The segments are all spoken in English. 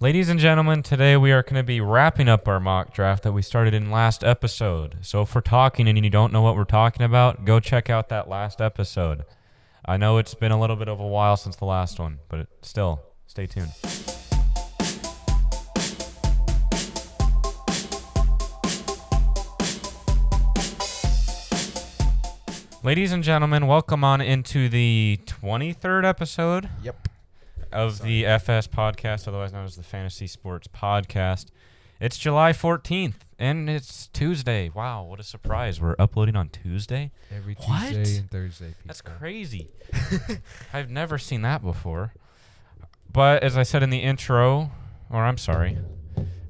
Ladies and gentlemen, today we are going to be wrapping up our mock draft that we started in last episode. So if we're talking and you don't know what we're talking about, go check out that last episode. I know it's been a little bit of a while since the last one, but still, stay tuned. Ladies and gentlemen, welcome on into the 23rd episode Yep. Of the FS podcast, otherwise known as the Fantasy Sports Podcast. It's July 14th, and it's Tuesday. Wow, what a surprise. We're uploading on Tuesday? Every What? Tuesday and Thursday. That's crazy. I've never seen that before. But as I said in the intro, or I'm sorry,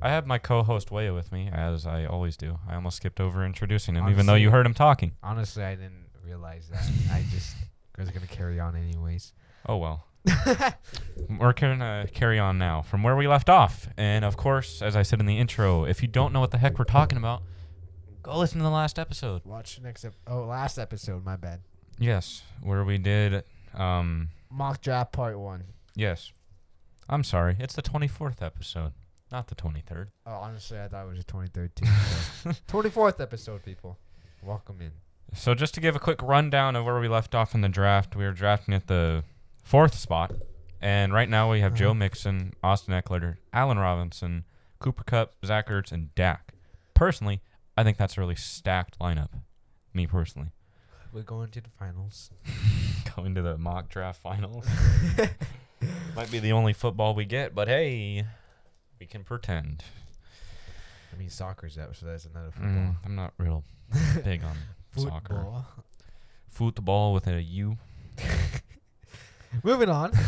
I have my co host Waya with me, as I always do. I almost skipped over introducing him, even though you heard him talking. Honestly, I didn't realize that. I just was gonna carry on anyways. Oh well. We're going to carry on now from where we left off. And of course, as I said in the intro, if you don't know what the heck we're talking about, go listen to the last episode. Watch the next ep- oh last episode. My bad. Yes, where we did um Mock draft part one. yes. I'm sorry. It's the 24th episode, not the 23rd. Oh, honestly, I thought it was a 23rd too. so. 24th episode, people. Welcome in. So just to give a quick rundown of where we left off in the draft, we were drafting at the fourth spot, and right now we have Joe Uh-huh. Mixon, Austin Ekeler, Allen Robinson, Cooper Kupp, Zach Ertz, and Dak. Personally, I think that's a really stacked lineup. Me personally, We're going to the finals. going to the mock draft finals might be the only football we get, but hey, we can pretend. I mean, soccer's out, so that's another football. Mm, I'm not real big on soccer. Football. Football with a U. Moving on.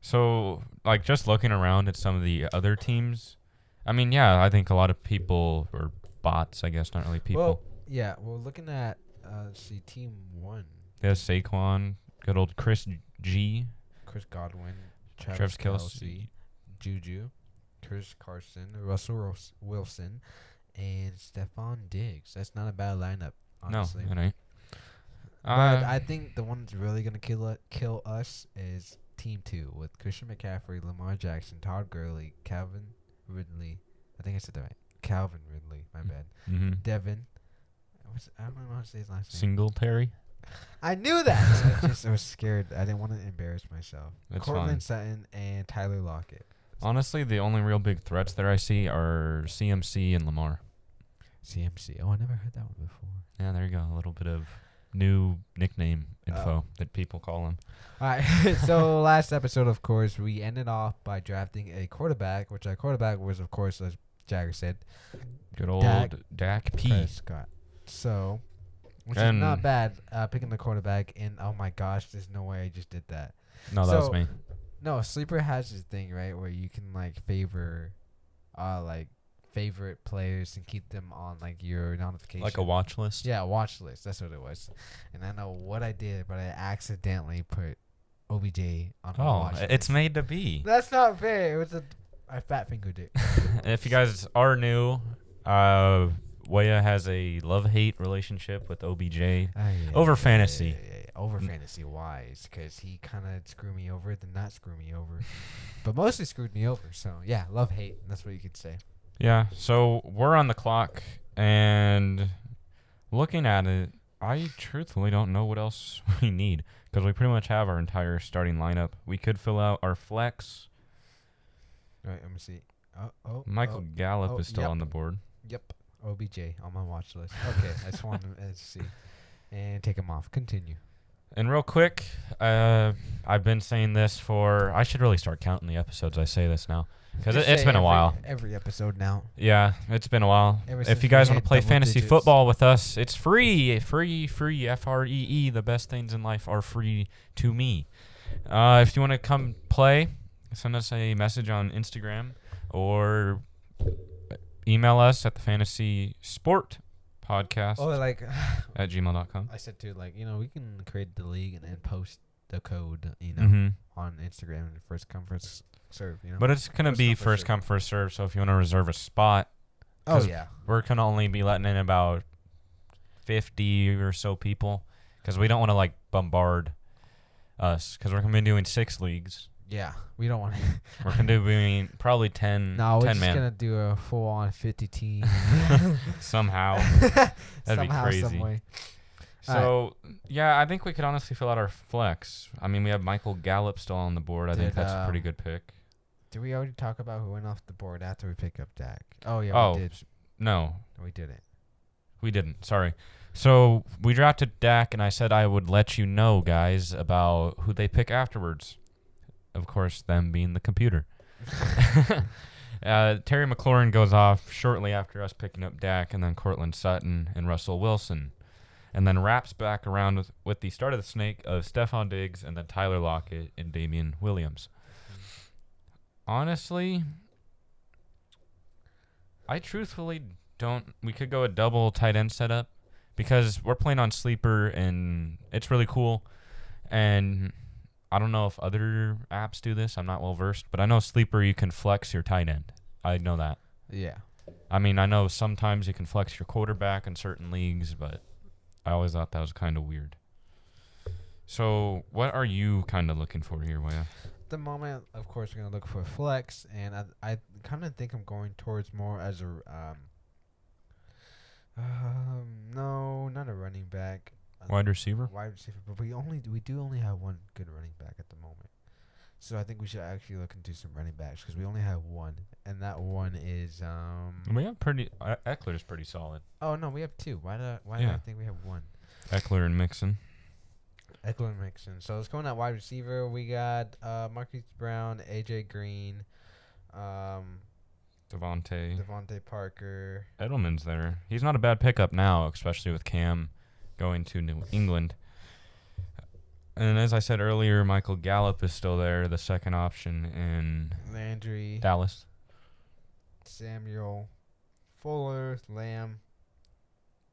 So, like, just looking around at some of the other teams, I mean, yeah, I think a lot of people or bots, I guess, not really people. Well, yeah, we're looking at uh, let's see, team one: There's Saquon, good old Chris G, Chris Godwin, Travis, Travis Kelce, Kelce. Juju, Chris Carson, Russell Ros- Wilson, and Stefon Diggs. That's not a bad lineup, honestly. No, it ain't. But I think the one that's really gonna kill kill us is team two with Christian McCaffrey, Lamar Jackson, Todd Gurley, Calvin Ridley. I think I said that right. Calvin Ridley. My Mm. bad. mhm. Devin. What's, I don't know how to say his last name. Singletary. I knew that. I just I was scared. I didn't want to embarrass myself. That's Courtland fine. Sutton and Tyler Lockett. Honestly, the only real big threats there I see are CMC and Lamar. CMC. Oh, I never heard that one before. Yeah, there you go. A little bit of new nickname info Oh. that people call him. All right. so last episode, of course, we ended off by drafting a quarterback, which our quarterback was, of course, as Jagger said, Good old Dak Dak, P. Prescott. So, which is not bad. Uh, picking the quarterback, and oh my gosh, there's no way I just did that. No, that was me. No, sleeper has this thing right where you can like favor, uh, like favorite players and keep them on like your notification. Like a watch list. Yeah, watch list. That's what it was. And I know what I did, but I accidentally put OBJ on my Oh, watch list. it's made to be. That's not fair. It was a I fat fingered it. if you guys are new, uh, Waya has a love hate relationship with OBJ. Ah, yeah, Over yeah, fantasy. yeah. Over Mm. fantasy wise, because he kind of screwed me over, then not screw me over, but mostly screwed me over. So yeah, love hate. That's what you could say. Yeah, so we're on the clock, and looking at it, I truthfully don't know what else we need because we pretty much have our entire starting lineup. We could fill out our flex. All right, let me see. Oh, oh Michael oh, Gallup oh, is still yep. on the board. Yep, OBJ on my watch list. Okay, I just wanted to uh, see and take him off. Continue. And real quick, uh, I've been saying this for. I should really start counting the episodes I say this now because it, has been a while. Every episode now. Yeah, it's been a while. Ever if you guys want to play fantasy digits. football with us, it's free, free, free. F R E E. The best things in life are free to me. Uh, if you want to come play, send us a message on Instagram or email us at the fantasy sport podcast Oh, like at gmail.com. I said too, like you know, we can create the league and then post the code, you know, Mm-hmm. on Instagram and first come first serve. You know. But it's gonna First be come, first first come first serve. So if you want to reserve a spot, oh yeah, we're gonna only be letting in about fifty or so people because we don't want to like bombard us because we're gonna be doing six leagues. Yeah, we don't want to. We're gonna do between probably 10, no, we're 10 just man gonna do a full on fifty team. somehow. That'd be Somehow, crazy. some way. So yeah, I think we could honestly fill out our flex. I mean, we have Michael Gallup still on the board. I think Did, that's a pretty um, good pick. Did we already talk about who went off the board after we picked up Dak? Oh yeah, Oh, we did. No, We didn't. we didn't. Sorry. So we drafted Dak, and I said I would let you know, guys, about who they pick afterwards. Of course, them being the computer. uh, Terry McLaurin goes off shortly after us picking up Dak, and then Courtland Sutton and Russell Wilson, and then wraps back around with, with the start of the snake of Stefon Diggs and then Tyler Lockett and Damien Williams. Honestly, I truthfully don't. We could go a double tight end setup because we're playing on sleeper and it's really cool. And I don't know if other apps do this. I'm not well versed, but I know sleeper you can flex your tight end. I know that. Yeah. I mean, I know sometimes you can flex your quarterback in certain leagues, but I always thought that was kind of weird. So, what are you kind of looking for here, Waya? At the moment, of course, we're gonna look for flex, and I I kind of think I'm going towards more as a um. Um, no, not a running back. Wide receiver? Wide receiver, but we only we do only have one good running back at the moment. So I think we should actually look into some running backs because we only have one, and that one is um. We have pretty. Uh, Ekeler's pretty solid. Oh no, we have two. Why do I, why do I think we have one? Ekeler and Mixon. Ekeler and Mixon. So let's go on that wide receiver. We got uh Marquise Brown, AJ Green, um, DeVante. DeVante Parker. Edelman's there. He's not a bad pickup now, especially with Cam going to New England. And as I said earlier, Michael Gallup is still there, the second option in Landry, Dallas. Samuel, Fuller, Lamb.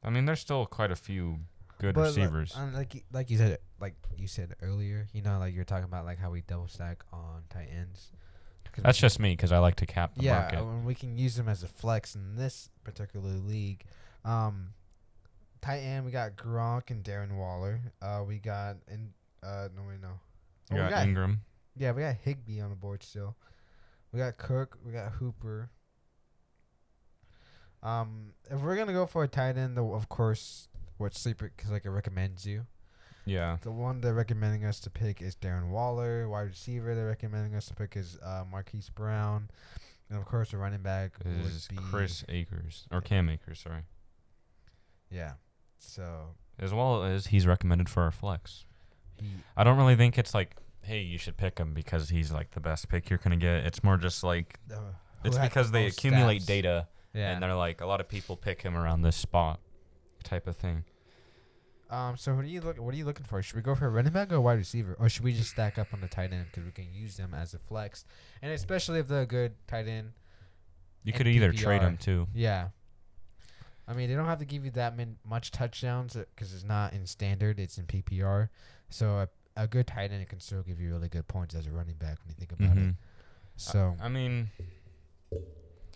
I mean, there's still quite a few good But, like, receivers. um, like like you said, like you said earlier, you know, like you're talking about like how we double stack on tight ends. That's just me because I like to cap the yeah, market. and we can use them as a flex in this particular league. Um, tight end, we got Gronk and Darren Waller. Uh, we got in uh no wait no. Oh, we got Engram. Yeah, we got Higbee on the board still. We got Cook. We got Hooper. Um, if we're gonna go for a tight end, though, of course, what sleeper cause like it recommends you. Yeah. The one they're recommending us to pick is Darren Waller. Wide receiver they're recommending us to pick is uh, Marquise Brown, and of course the running back Is Chris Akers or Cam Akers? Sorry. Yeah, so As well as he's recommended for our flex. he I don't really think it's like, hey, you should pick him because he's like the best pick you're gonna get. It's more just like uh, it's because they accumulate data Yeah. and they're like a lot of people pick him around this spot, type of thing. Um. So what are you look? What are you looking for? Should we go for a running back or a wide receiver, or should we just stack up on the tight end because we can use them as a flex, and especially if they're a good tight end. You could either trade him too. Yeah. I mean, they don't have to give you that min- much touchdowns because it's not in standard; it's in PPR. So a, a good tight end can still give you really good points as a running back when you think about it. Mhm. So I mean,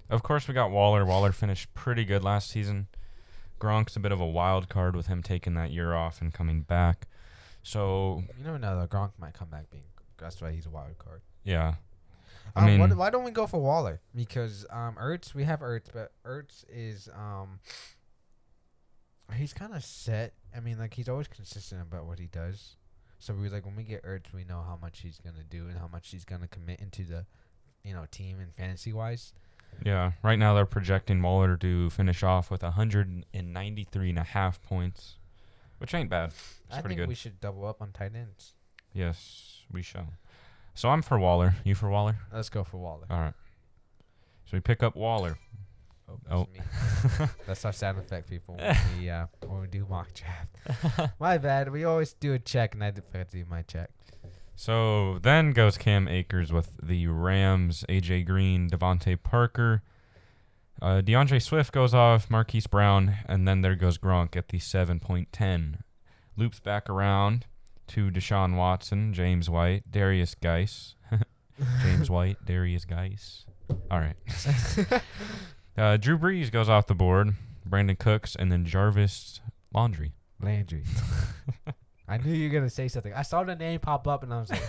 of course we got Waller. Waller finished pretty good last season. Gronk's a bit of a wild card with him taking that year off and coming back. So you never know. though, Gronk might come back being. That's why he's a wild card. yeah, I Um, mean, why, why don't we go for Waller? Because um, Ertz, we have Ertz, but Ertz is um, he's kind of set. I mean, like he's always consistent about what he does. So we like when we get Ertz, we know how much he's gonna do and how much he's gonna commit into the, you know, team and fantasy wise. yeah. Right now they're projecting Waller to finish off with 193 and a half points, which ain't bad. It's I pretty think good. we should double up on tight ends. yes, we shall. So I'm for Waller. You for Waller? Let's go for Waller. All right. So we pick up Waller. Oh, Oh. that's me. That's our sound effect, people. When we, uh, when we do mock draft. my bad. We always do a check, and I forgot to do my check. So then goes Cam Akers with the Rams, AJ Green, DeVante Parker. Uh, D'Andre Swift goes off, Marquise Brown, and then there goes Gronk at the 7.10. Loops back around to Deshaun Watson, James White, Derrius Guice. James White, Derrius Guice. All right. Uh, Drew Brees goes off the board, Brandin Cooks, and then Jarvis Laundry. Landry. I knew you were gonna say something. I saw the name pop up, and I was like,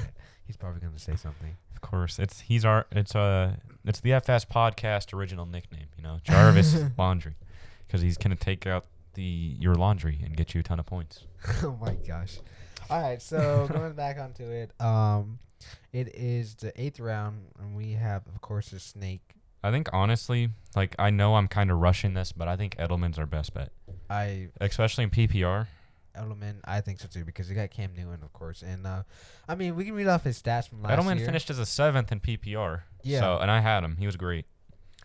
he's probably gonna say something. Of course, it's he's our it's a it's the FS podcast original nickname. You know, Jarvis Laundry, because he's gonna take out the your laundry and get you a ton of points. oh my gosh. All right, so going back onto it, um, it is the eighth round, and we have, of course, a snake. I think honestly, like I know I'm kind of rushing this, but I think Edelman's our best bet, I especially in PPR. Edelman, I think so too, because he got Cam Newton, of course, and uh, I mean, we can read off his stats from last Edelman year. Edelman finished as a seventh in PPR. Yeah. So and I had him. He was great.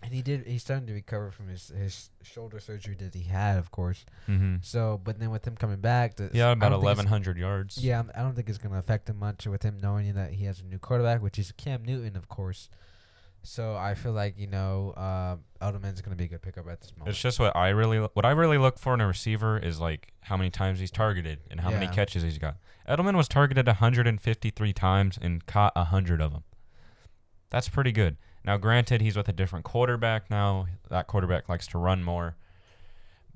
And he did. He's starting to recover from his his shoulder surgery that he had, of course. Mm-hmm. So, but then with him coming back, Yeah, about it's- 1100 yards. Yeah, I'm- don't think it's gonna affect him much with him knowing that he has a new quarterback, which is Cam Newton, of course. So I feel like you know, uh, Edelman's gonna be a good pickup at this moment. It's just what I really what I really look for in a receiver is like how many times he's targeted and how many catches he's got. Edelman was targeted 153 times and caught 100 of them. That's pretty good. Now, granted, he's with a different quarterback now. That quarterback likes to run more.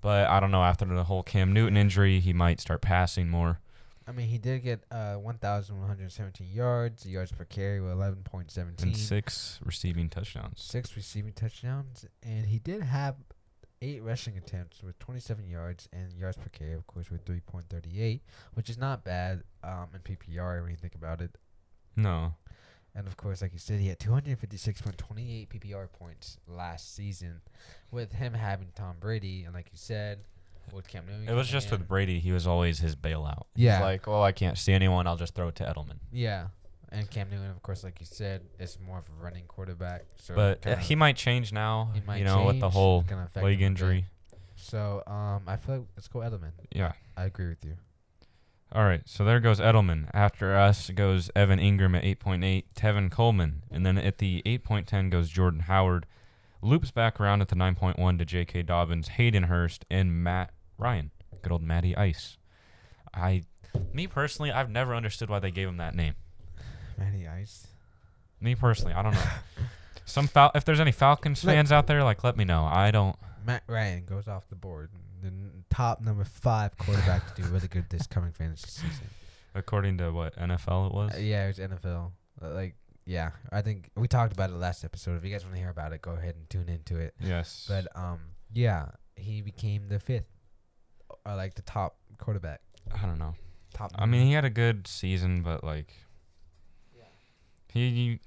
But I don't know. After the whole Cam Newton injury, he might start passing more. I mean, he did get uh 1,117 yards, yards per carry with 11.17, And six receiving touchdowns. six receiving touchdowns, and he did have eight rushing attempts with 27 yards and yards per carry, of course, with 3.38, which is not bad um in PPR when you think about it. No. And of course, like you said, he had 256.28 PPR points last season, with him having Tom Brady, and like you said, with Cam Newton. It was just with Brady, he was always his bailout. Yeah. He's like, oh, I can't see anyone. I'll just throw it to Edelman. yeah, and Cam Newton, of course, like you said, is more of a running quarterback. So But uh, he might change now, he might you know, with the whole leg him a bit. injury. So um, I feel like let's go Edelman. Yeah. I agree with you. All right, so there goes Edelman. After us goes Evan Engram at 8.8, Tevin Coleman, and then at the 8.10 goes Jordan Howard. Loops back around at the 9.1 to J.K. Dobbins, Hayden Hurst, and Matt Ryan. Good old Matty Ice. I, me personally, I've never understood why they gave him that name. Matty Ice. Me personally, I don't know. Some Fal- if there's any Falcons fans out there, like let me know. I don't. Matt Ryan goes off the board. The top number five quarterback to do really good this coming fantasy season. According to what NFL it was. Uh, yeah, was NFL. Uh, like, yeah, I think we talked about it last episode. If you guys want to hear about it, go ahead and tune into it. yes. But um, yeah, he became the fifth, or like the top quarterback. I don't know. Top. I mean, he had a good season, but like, he. he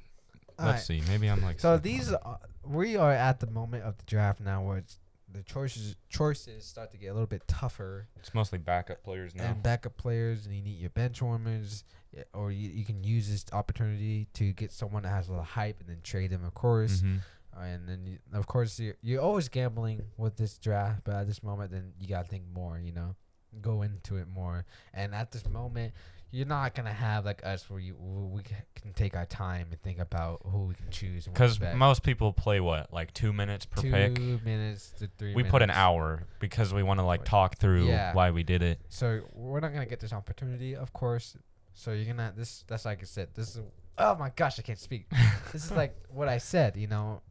let's see. Maybe I'm like. So these, are, we are at the moment of the draft now where it's the choices choices start to get a little bit tougher It's mostly backup players now. and backup players, and you need your bench warmers, or you, you can use this opportunity to get someone that has a little hype and then trade them, of course. Mhm. Uh, and then you, of course you're, you're always gambling with this draft, but at this moment, then you gotta think more. You know, go into it more. And at this moment, you're not gonna have like us where you where we can take our time and think about who we can choose. Because most people play what, like two minutes per two pick. minutes to three. We put an hour because we want to like talk through Yeah. why we did it. So we're not gonna get this opportunity, of course. So you're gonna this. That's like I said. This is. Oh my gosh, I can't speak. this is like what I said. You know,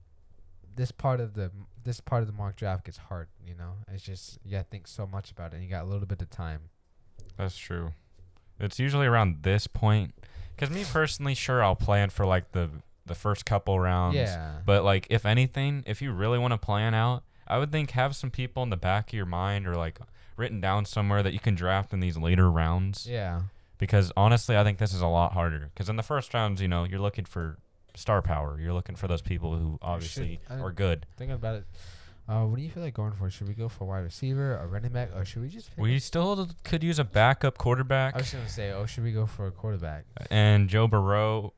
this part of the this part of the mock draft gets hard. You know, it's just you gotta think so much about it. and You got a little bit of time. That's true. It's usually around this point. Because me personally, sure, I'll plan for like the the first couple rounds. yeah. But like, if anything, if you really want to plan out, I would think have some people in the back of your mind or like written down somewhere that you can draft in these later rounds. yeah. Because honestly, I think this is a lot harder. Because in the first rounds, you know, you're looking for star power. You're looking for those people who obviously I- are good. Thinking about it. Uh, what do you feel like going for? Should we go for wide receiver, a running back, or should we just? We still could use a backup quarterback. I was gonna say, oh, should we go for a quarterback? and Joe Burrow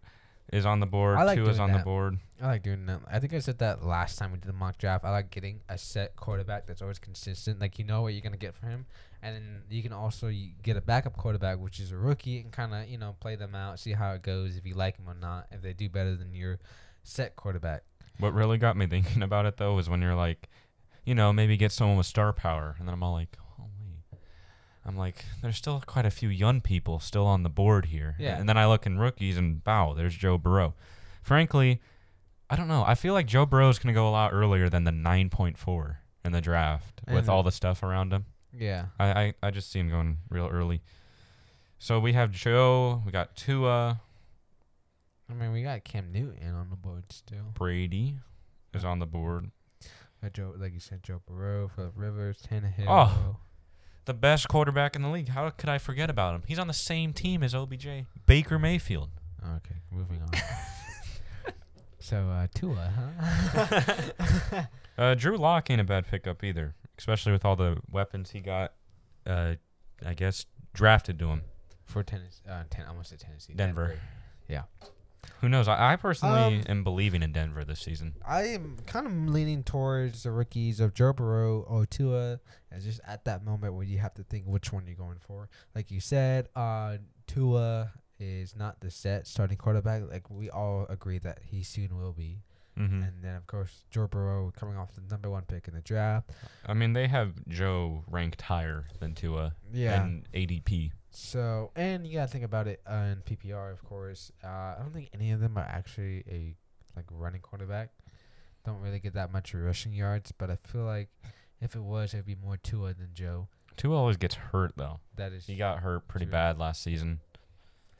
is on the board. I like Two is on the board. I like doing that. I think I said that last time we did the mock draft. I like getting a set quarterback that's always consistent. Like you know what you're gonna get from him, and then you can also get a backup quarterback, which is a rookie, and kind of you know play them out, see how it goes, if you like them or not, if they do better than your set quarterback. What really got me thinking about it though was when you're like, you know, maybe get someone with star power, and then I'm all like, wait, I'm like, there's still quite a few young people still on the board here. Yeah. And then I look in rookies, and wow, there's Joe Burrow. Frankly, I don't know. I feel like Joe Burrow is gonna go a lot earlier than the 9.4 in the draft with mm-hmm. all the stuff around him. Yeah. I, I, I just see him going real early. So we have Joe, we got Tua, I mean, we got Cam Newton on the board still. Brady is on the board. Got Joe, like you said, Joe Burrow, Philip Rivers, Tannehill. Oh. The best quarterback in the league. How could I forget about him? He's on the same team as OBJ. Baker Mayfield. Okay, moving on. so uh, Tua, huh? Uh, Drew Lock ain't a bad pickup either, especially with all the weapons he got. Uh, I guess drafted to him. For Tennessee, uh, ten, almost said Tennessee. Denver. Yeah. Who knows? I, I personally Um, am believing in Denver this season. I am kind of leaning towards the rookies of Joe Burrow or Tua. As just at that moment where you have to think which one you're going for. Like you said, uh, Tua is not the set starting quarterback. Like we all agree that he soon will be. hmm And then of course Joe Burrow coming off the number one pick in the draft. I mean, they have Joe ranked higher than Tua Yeah. in ADP. So and you gotta think about it uh, in PPR, of course. Uh, I don't think any of them are actually a like running quarterback. Don't really get that much rushing yards, but I feel like if it was, it'd be more Tua than Joe. Tua always gets hurt though. That is He got hurt pretty True. bad last season.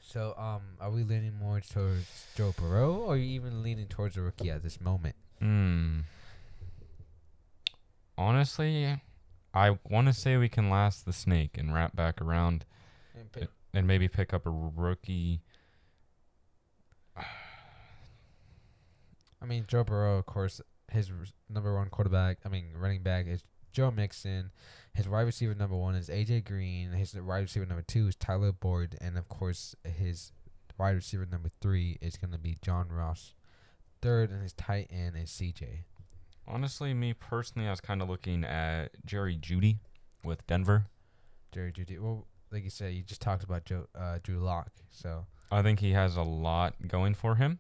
So um, are we leaning more towards Joe Burrow, or are you even leaning towards a rookie at this moment? Hmm. Honestly, I want to say we can last the snake and wrap back around and maybe pick up a rookie. I mean, Joe Burrow, of course, his number one quarterback, I mean, running back is Joe Mixon. His wide receiver number one is AJ Green. His wide receiver number two is Tyler Boyd, and of course, his wide receiver number three is going to be John Ross. Third, and his tight end is CJ. Honestly, me personally, I was kind of looking at Jerry Jeudy with Denver. Jerry Jeudy. Well, like you said, you just talked about Joe uh, Drew Lock. So I think he has a lot going for him.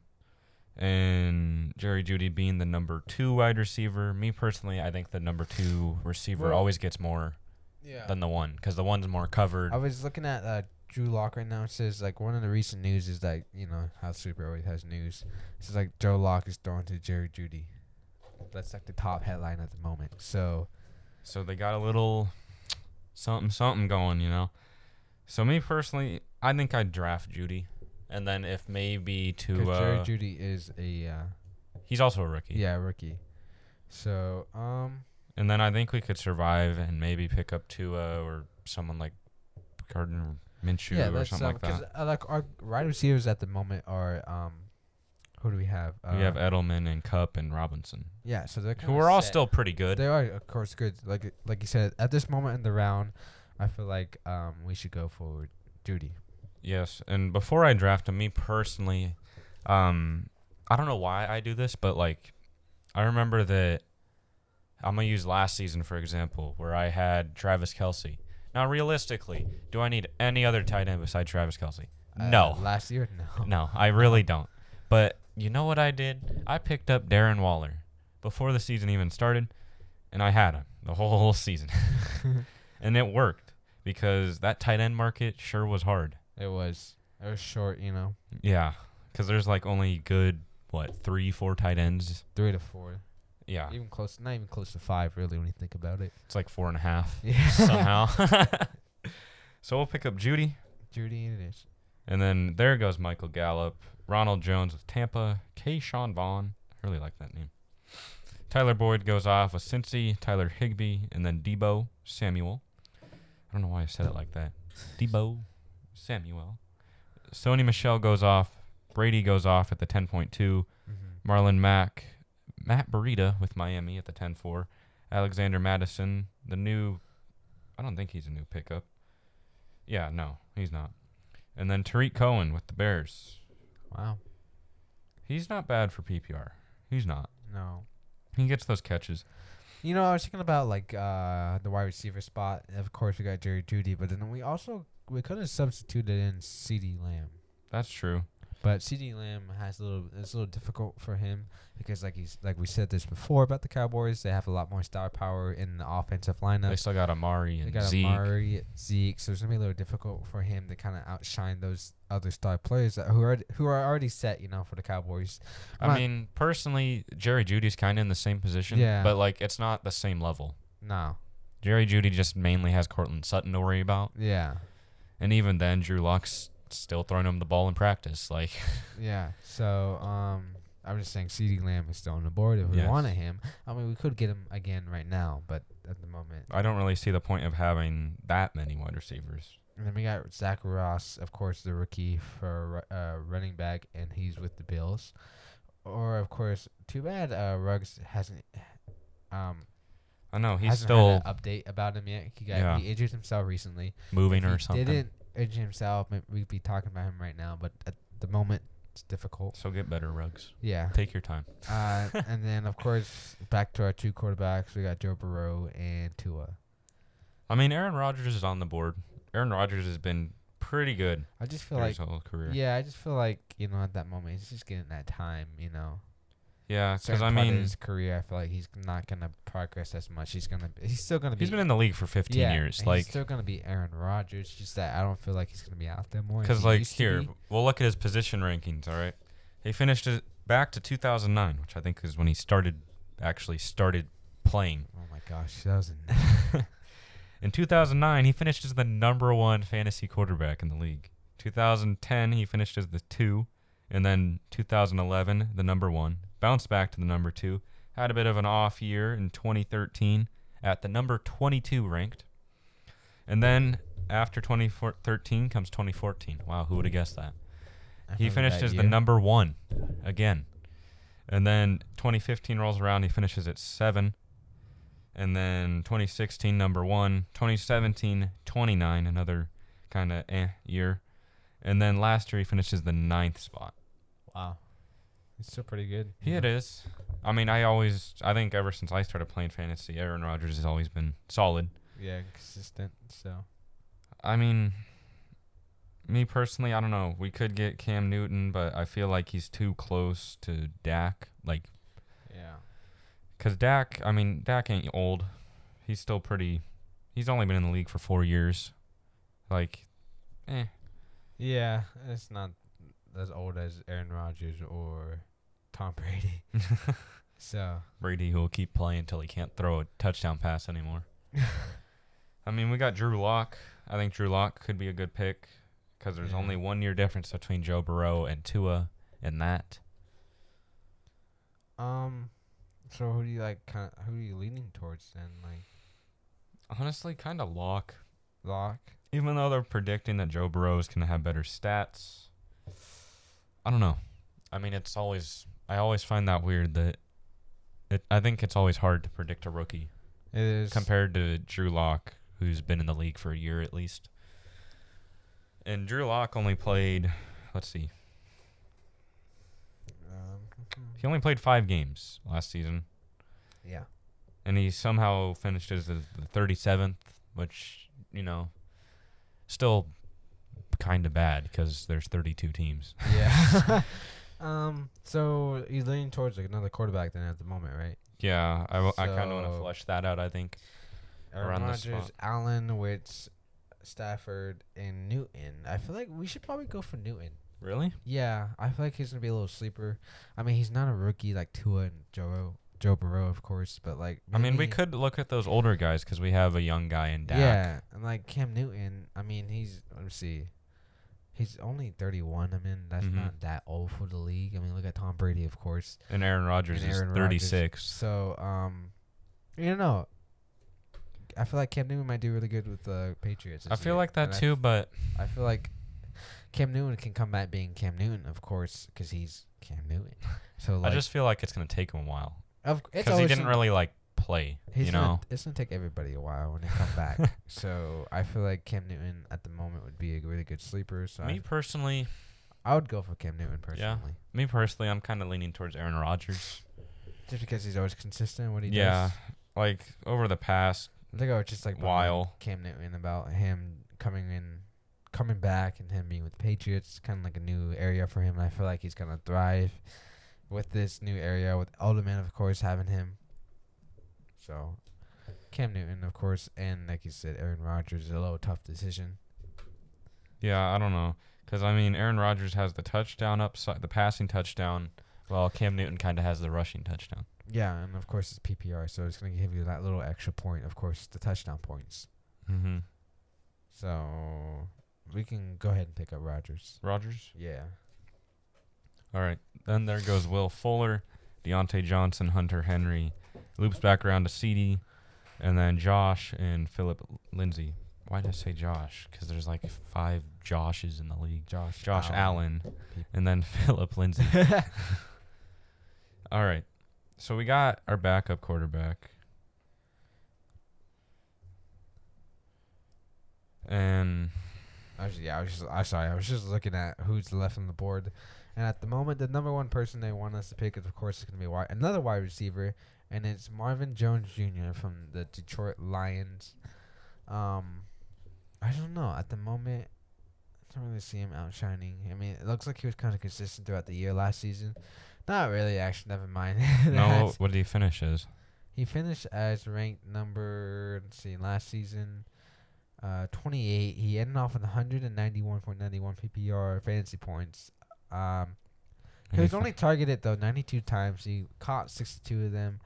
And Jerry Jeudy being the number two wide receiver, me personally, I think the number two receiver Well- always gets more yeah, than the one because the one's more covered. I was looking at uh, Drew Lock right now. It says like one of the recent news is like you know how Super always has news. It says like Joe Lock is throwing to Jerry Jeudy. That's like the top headline at the moment. So So they got a little something something going, you know. So me personally, I think I'd draft Jeudy, and then if maybe to because Jerry uh, Jeudy is a uh, he's also a rookie. yeah rookie. So um And then I think we could survive and maybe pick up Tua or someone like Gardner Minshew yeah or something um, like 'cause, uh, like our wide receivers at the moment are um who do we have? Uh, we have Edelman and Kupp and Robinson, yeah. So they're who kinda are all set. still pretty good. They are, of course, good. Like like you said, at this moment in the round, I feel like um we should go for Jeudy. Yes, and before I draft him, me personally, um, I don't know why I do this, but like, I remember that I'm gonna use last season for example, where I had Travis Kelce. Now, realistically, do I need any other tight end besides Travis Kelce? Uh, no, last year, no. no, I really don't. But you know what I did? I picked up Darren Waller before the season even started, and I had him the whole season, and it worked because that tight end market sure was hard. It was it was short, you know, Yeah, because there's like only good what three, four tight ends. three to four, Yeah, even close, not even close to five, really, when you think about it. it's like four and a half Yeah, somehow. so we'll pick up Jeudy, Jeudy, it is. and then there goes Michael Gallup, Ronald Jones with Tampa, Ke'Shawn Vaughn. I really like that name. Tyler Boyd goes off with Cincy, Tyler Higbee, and then Deebo Samuel. I don't know why I said it like that. Deebo Samuel. Sony Michel goes off. Brady goes off at the 10.2. Mm-hmm. Marlon Mack, Matt Breida with Miami at the 10-4. Alexander Mattison, the new, I don't think he's a new pickup. Yeah, no, he's not. And then Tarik Cohen with the Bears. Wow, He's not bad for PPR. He's not. no. He gets those catches. You know, I was thinking about like uh the wide receiver spot. Of course, we got Jerry Jeudy, but then we also we could have substituted in CeeDee Lamb. That's true. But CeeDee Lamb has a little. It's a little difficult for him because, like he's like we said this before about the Cowboys, they have a lot more star power in the offensive lineup. They still got Amari and Zeke. They got Zeke. Amari, Zeke, so it's gonna be a little difficult for him to kind of outshine those other star players that, who are who are already set, you know, for the Cowboys. I Not- mean, personally, Jerry Jeudy's kind of in the same position. Yeah. But, like, it's not the same level. No, Jerry Jeudy just mainly has Courtland Sutton to worry about. yeah, And even then, Drew Luck's still throwing him the ball in practice. Like, Yeah. So um, I'm just saying, CeeDee Lamb is still on the board. If we Yes. wanted him, I mean, we could get him again right now, but at the moment. I don't really see the point of having that many wide receivers. And then we got Zach Ross, of course, the rookie for ru- uh, running back, and he's with the Bills. Or of course, too bad uh, Ruggs hasn't um I know he's hasn't still had an update about him yet. He got Yeah. he injured himself recently. moving If or he something. Didn't injure himself. We'd be talking about him right now, but at the moment, it's difficult. So get better, Ruggs. Yeah. Take your time. Uh, and then of course back to our two quarterbacks. We got Joe Burrow and Tua. I mean, Aaron Rodgers is on the board. Aaron Rodgers has been pretty good I just feel like his whole career. yeah, I just feel like you know at that moment he's just getting that time. You know, Yeah, because I mean, his career, I feel like he's not gonna progress as much. He's gonna he's still gonna be. he's been in the league for 15 yeah, years. Like, he's still gonna be Aaron Rodgers. Just that I don't feel like he's gonna be out there more. because like here, be. we'll look at his position rankings. All right, he finished it back to 2009, which I think is when he started actually started playing. Oh my gosh, that was. In 2009, he finished as the number one fantasy quarterback in the league. 2010, he finished as the two, and then 2011, the number one. Bounced back to the number two. Had a bit of an off year in 2013 at the number 22 ranked. And then after 2013 comes 2014. Wow, who would have guessed that? I He finished that as the number one again. And then 2015 rolls around, he finishes at seven. And then 2016, number one. 2017, 29, another kind of eh year. And then last year, he finishes the ninth spot. Wow, he's still pretty good. He it is. I mean, I always, I think ever since I started playing fantasy, Aaron Rodgers has always been solid. Yeah, consistent. So I mean, me personally, I don't know. We could get Cam Newton, but I feel like he's too close to Dak. Like, yeah. Cause Dak, I mean, Dak ain't old. He's still pretty. He's only been in the league for four years. Like, eh. Yeah, it's not as old as Aaron Rodgers or Tom Brady. so Brady who will keep playing until he can't throw a touchdown pass anymore. I mean, we got Drew Lock. I think Drew Lock could be a good pick because there's Yeah. only one year difference between Joe Burrow and Tua in that. um, so who do you like? Kind of, who are you leaning towards then? Like Honestly, kind of Lock. Lock. Even though they're predicting that Joe Burrow is to have better stats, I don't know. I mean, it's always I always find that weird that it. I think it's always hard to predict a rookie It is compared to Drew Lock, who's been in the league for a year at least. And Drew Lock only played. Let's see. Um, He only played five games last season, yeah. and he somehow finished as the 37th, which you know, still kind of bad because there's 32 teams. Yeah. um. So he's leaning towards like another quarterback then at the moment, right? Yeah, i kind of want to So- flesh that out. I think. Aaron Rodgers. Allen, Wentz, Stafford, and Newton. I feel like we should probably go for Newton. Really? Yeah, I feel like he's gonna be a little sleeper. I mean, he's not a rookie like Tua and Joe Joe Burrow, of course, but like I mean, we could look at those older guys because we have a young guy in Dak. Yeah, and like Cam Newton. I mean, he's let me see, he's only thirty one. I mean, that's Mhm. not that old for the league. I mean, look at Tom Brady, of course. And Aaron Rodgers and is Aaron Rodgers. 36. So, um, you know, I feel like Cam Newton might do really good with the Patriots. I feel year, like that and I too, but I feel like Cam Newton can come back being Cam Newton, of course, because he's Cam Newton. So like, I just feel like it's gonna take him a while because he didn't really like play. He's you gonna, know, it's gonna take everybody a while when they come back. so I feel like Cam Newton at the moment would be a really good sleeper. So me I, personally, I would go for Cam Newton personally, me personally, I'm kind of leaning towards Aaron Rodgers. just because he's always consistent. What he Yeah, does. like over the past I think I was just like while. Cam Newton about him coming in, coming back, and him being with the Patriots. Kind of like a new area for him. And I feel like he's gonna thrive with this new area with Alderman, of course, having him. So, Cam Newton, of course, and like you said, Aaron Rodgers is a little tough decision. Yeah, I don't know, because I mean, Aaron Rodgers has the touchdown upside, the passing touchdown, while Cam Newton kind of has the rushing touchdown. Yeah, and of course it's PPR, so it's gonna give you that little extra point. Of course, the touchdown points. Mm-hmm. So we can go ahead and pick up Rodgers. Rodgers. Yeah. All right. Then there goes Will Fuller, Diontae Johnson, Hunter Henry. Loops back around to CeeDee, and then Josh and Philip Lindsay. Why did I say Josh? Because there's like five Joshes in the league. Josh. Josh Allen, People. and then Philip Lindsay. All right. So we got our backup quarterback. And I was, yeah, I was just, I sorry, I was just looking at who's left on the board, and at the moment, the number one person they want us to pick, is, of course, is going to be wide, another wide receiver, and it's Marvin Jones Jr. from the Detroit Lions. Um, I don't know. At the moment, I don't really see him outshining. I mean, it looks like he was kind of consistent throughout the year last season. Not really, actually. Never mind. no, what did he finish as? he finished as ranked number, let's see, last season, uh, 28. He ended off with 191.91 PPR fantasy points. Um, he was only targeted though 92 times. He caught 62 of them.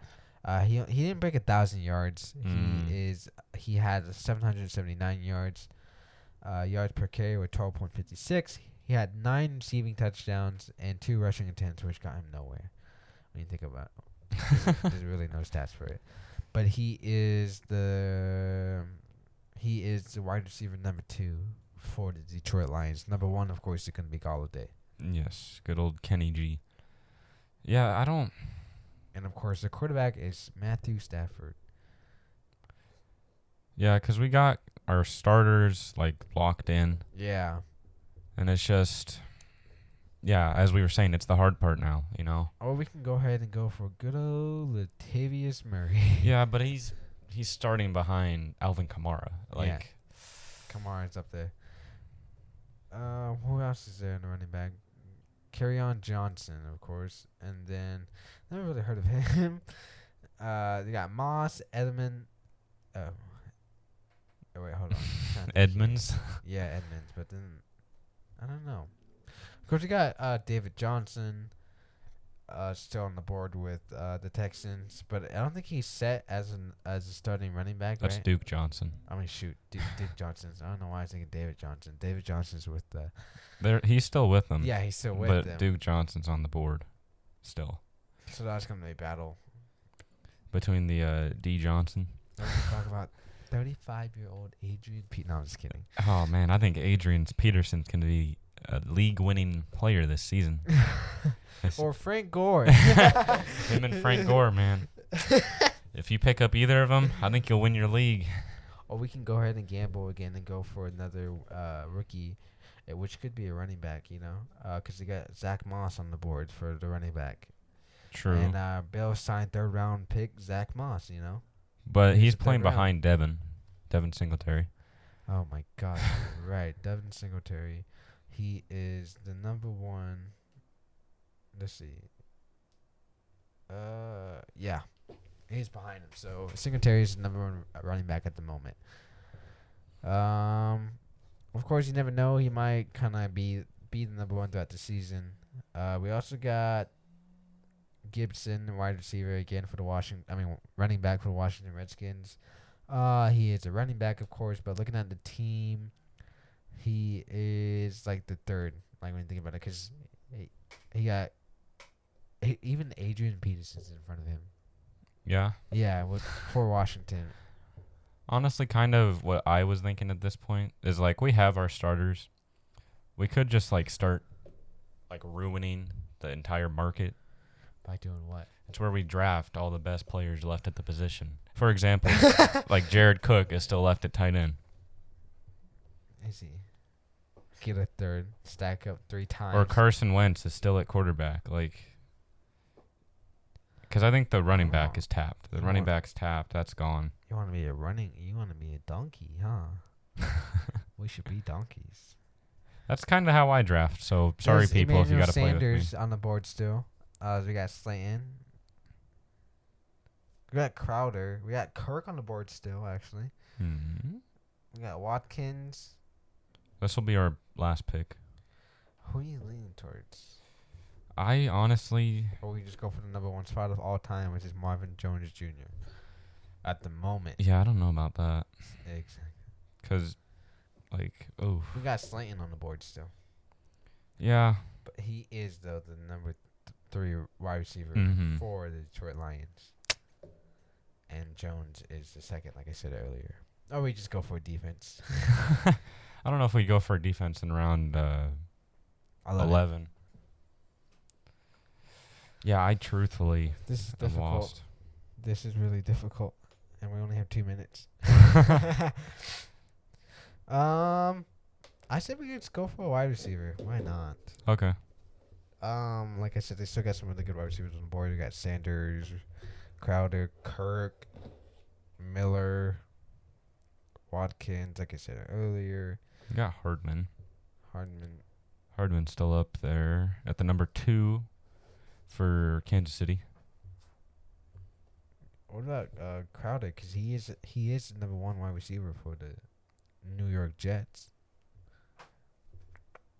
Uh, he he didn't break a thousand yards. Mm. He is he had 779 yards. Uh, yards per carry with 12.56. He had nine receiving touchdowns and two rushing attempts, which got him nowhere. When you think about it, there's, there's really no stats for it. But he is the he is the wide receiver number two for the Detroit Lions. Number one, of course, is going to be Golladay. Yes, good old Kenny G. Yeah, I don't. And of course, the quarterback is Matthew Stafford. Yeah, because we got our starters like locked in, Yeah. and it's just, yeah, as we were saying, it's the hard part now. You know. Or we can go ahead and go for good old Latavius Murray. Yeah, but he's he's starting behind Alvin Kamara. Like, Yeah. Kamara's up there. Uh, who else is there in the running back? on Johnson, of course, and then never really heard of him. Uh, they got Moss, Edmund. Oh, oh wait, hold on. I'm trying to think here. Edmonds. Yeah, Edmonds, but then I don't know. Of course, we got uh, David Johnson uh, still on the board with uh, the Texans, but I don't think he's set as an as a starting running back. That's right? Duke Johnson. I mean, shoot, Duke, Duke Johnson's. I don't know why I was thinking David Johnson. David Johnson's with the. There, he's still with them. yeah, he's still with but them. But Duke Johnson's on the board, still So that's gonna be a battle. between the uh, D Johnson. Talk about thirty-five-year-old Adrian Pete. No, I'm just kidding. Oh man, I think Adrian Peterson's gonna be a league-winning player this season. Or Frank Gore. Him and Frank Gore, man. if you pick up either of them, I think you'll win your league. Or we can go ahead and gamble again and go for another uh, rookie, uh, which could be a running back, you know, because they got Zach Moss on the board for the running back. True, And uh, Bill signed third round pick Zach Moss, you know. but he's he's playing round. behind Devin, Devin Singletary. Oh my God, right. Devin Singletary, he is the number one. Let's see. Uh, yeah, he's behind him. So Singletary is the number one running back at the moment. Um, of course, you never know. He might kind of be be the number one throughout the season. Uh, we also got Gibson, wide receiver again for the Washington. I mean, running back for the Washington Redskins. Uh, he is a running back, of course, but looking at the team, he is like the third. Like when you think about it, because he, he got he, even Adrian Peterson's in front of him. Yeah, Yeah, with for Washington. honestly, kind of what I was thinking at this point is like we have our starters. We could just like start like ruining the entire market. By doing what? It's where we draft all the best players left at the position. For example, like Jared Cook is still left at tight end, Is he? Get a third, stack up three times. or Carson Wentz is still at quarterback. Like, because I think the running back is tapped. The You running want- back's tapped. That's gone. You want to be a running? You want to be a donkey, huh? we should be donkeys. That's kind of how I draft. So sorry, There's people, if you got to play with me. Sanders on the board still. Uh, we got Slayton. We got Crowder. We got Kirk on the board still. Actually, hmm we got Watkins. This will be our last pick. Who are you leaning towards? I honestly, Or we just go for the number one spot of all time, which is Marvin Jones Jr. At the moment, yeah, I don't know about that. exactly. Because, Like, oh, We got Slayton on the board still, yeah. but he is though the number th- three wide receiver Mhm. for the Detroit Lions. And Jones is the second, like I said earlier. Or we just go for defense. I don't know if we go for a defense in round uh, I love it. 11. Yeah, I truthfully This is difficult. lost. This is really difficult, and we only have two minutes. um, I said we could just go for a wide receiver. Why not? Okay. Um, like I said, they still got some really good wide receivers on the board. We got Sanders, Crowder, Kirk, Miller, Watkins. Like I said earlier, We got Hardman. Hardman. Hardman's still up there at the number two for Kansas City. What about uh Crowder? Because he is he is the number one wide receiver for the New York Jets.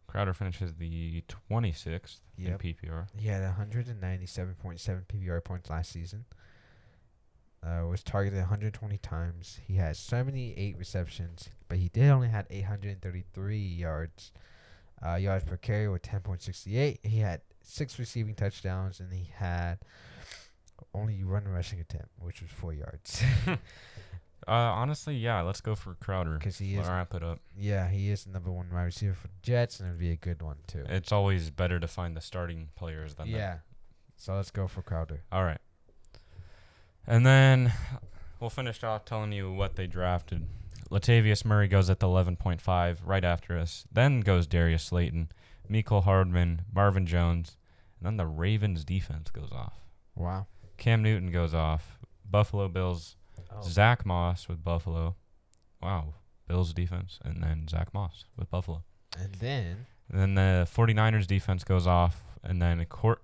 Crowder finishes the 26th Yep. in PPR. He had 197.7 PPR points last season. Uh, was targeted 120 times. He has 78 receptions, but he did only had 833 yards. Uh, yards per carry were 10.68. He had six receiving touchdowns, and he had only one rushing attempt, which was four yards. Uh, honestly, yeah, let's go for Crowder. Because he is, Wrap it up. yeah, he is the number one wide receiver for the Jets, and it'd be a good one too. It's always better to find the starting players than the Yeah. So let's go for Crowder. All right. And then we'll finish off telling you what they drafted. Latavius Murray goes at the 11.5 right after us. Then goes Darius Slayton, Mecole Hardman, Marvin Jones, and then the Ravens defense goes off. Wow. Cam Newton goes off. Buffalo Bills, Oh. Zack Moss with Buffalo. Wow. Bills defense, and then Zack Moss with Buffalo. And then And then the 49ers defense goes off, and then Court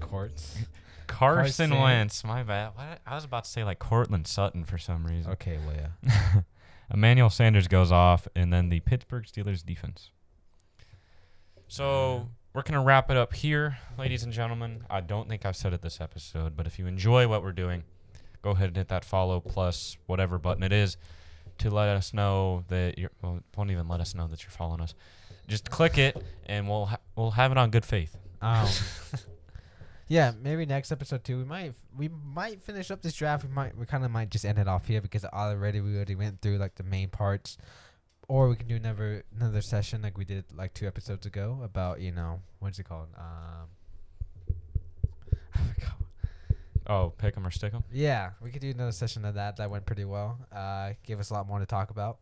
Courts. Carson Carson. Wentz. My bad. What? I was about to say like Courtland Sutton for some reason. Okay, Leia. Emmanuel Sanders goes off, and then the Pittsburgh Steelers defense. So we're gonna wrap it up here, ladies and gentlemen. I don't think I've said it this episode, but if you enjoy what we're doing, go ahead and hit that follow plus whatever button it is to let us know that you're. Well, won't even let us know that you're following us. Just click it, and we'll ha- we'll have it on good faith. Um, yeah, maybe next episode too. We might we might finish up this draft. We might we kind of might just end it off here because already we already went through like the main parts, or we can do another another session like we did like two episodes ago about you know what's it called um. I forgot. Oh, pick 'em or stick 'em. Yeah, we could do another session of that. That went pretty well. Uh, gave us a lot more to talk about.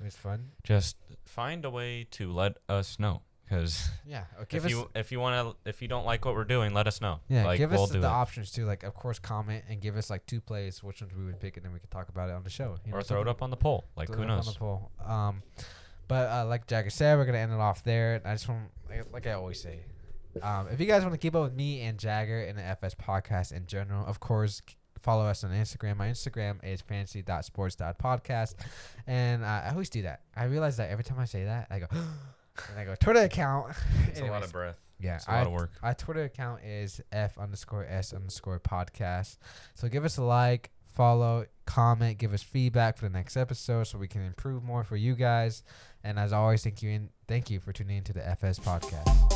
It was fun. Just find a way to let us know, because Yeah, uh, give if us you if you want to if you don't like what we're doing, let us know. Yeah, like, give we'll us the it. options too. Like, of course, comment and give us like two plays, which ones we would pick, and then we could talk about it on the show. You know, or throw it up on the poll. Like throw who it up knows? On the poll. Um, but uh, like Jagger said, we're gonna end it off there. I just want, like, like I always say, um, if you guys want to keep up with me and Jagger and the FS podcast in general, of course. Follow us on Instagram. My Instagram is fantasy.sports.podcast. And uh, I always do that. I realize that every time I say that, I go, and I go, Twitter account. It's a lot of breath. yeah, It's a I, lot of work. our Twitter account is F underscore S underscore podcast. So give us a like, follow, comment, give us feedback for the next episode so we can improve more for you guys. And as always, thank you in, thank you for tuning into the FS podcast.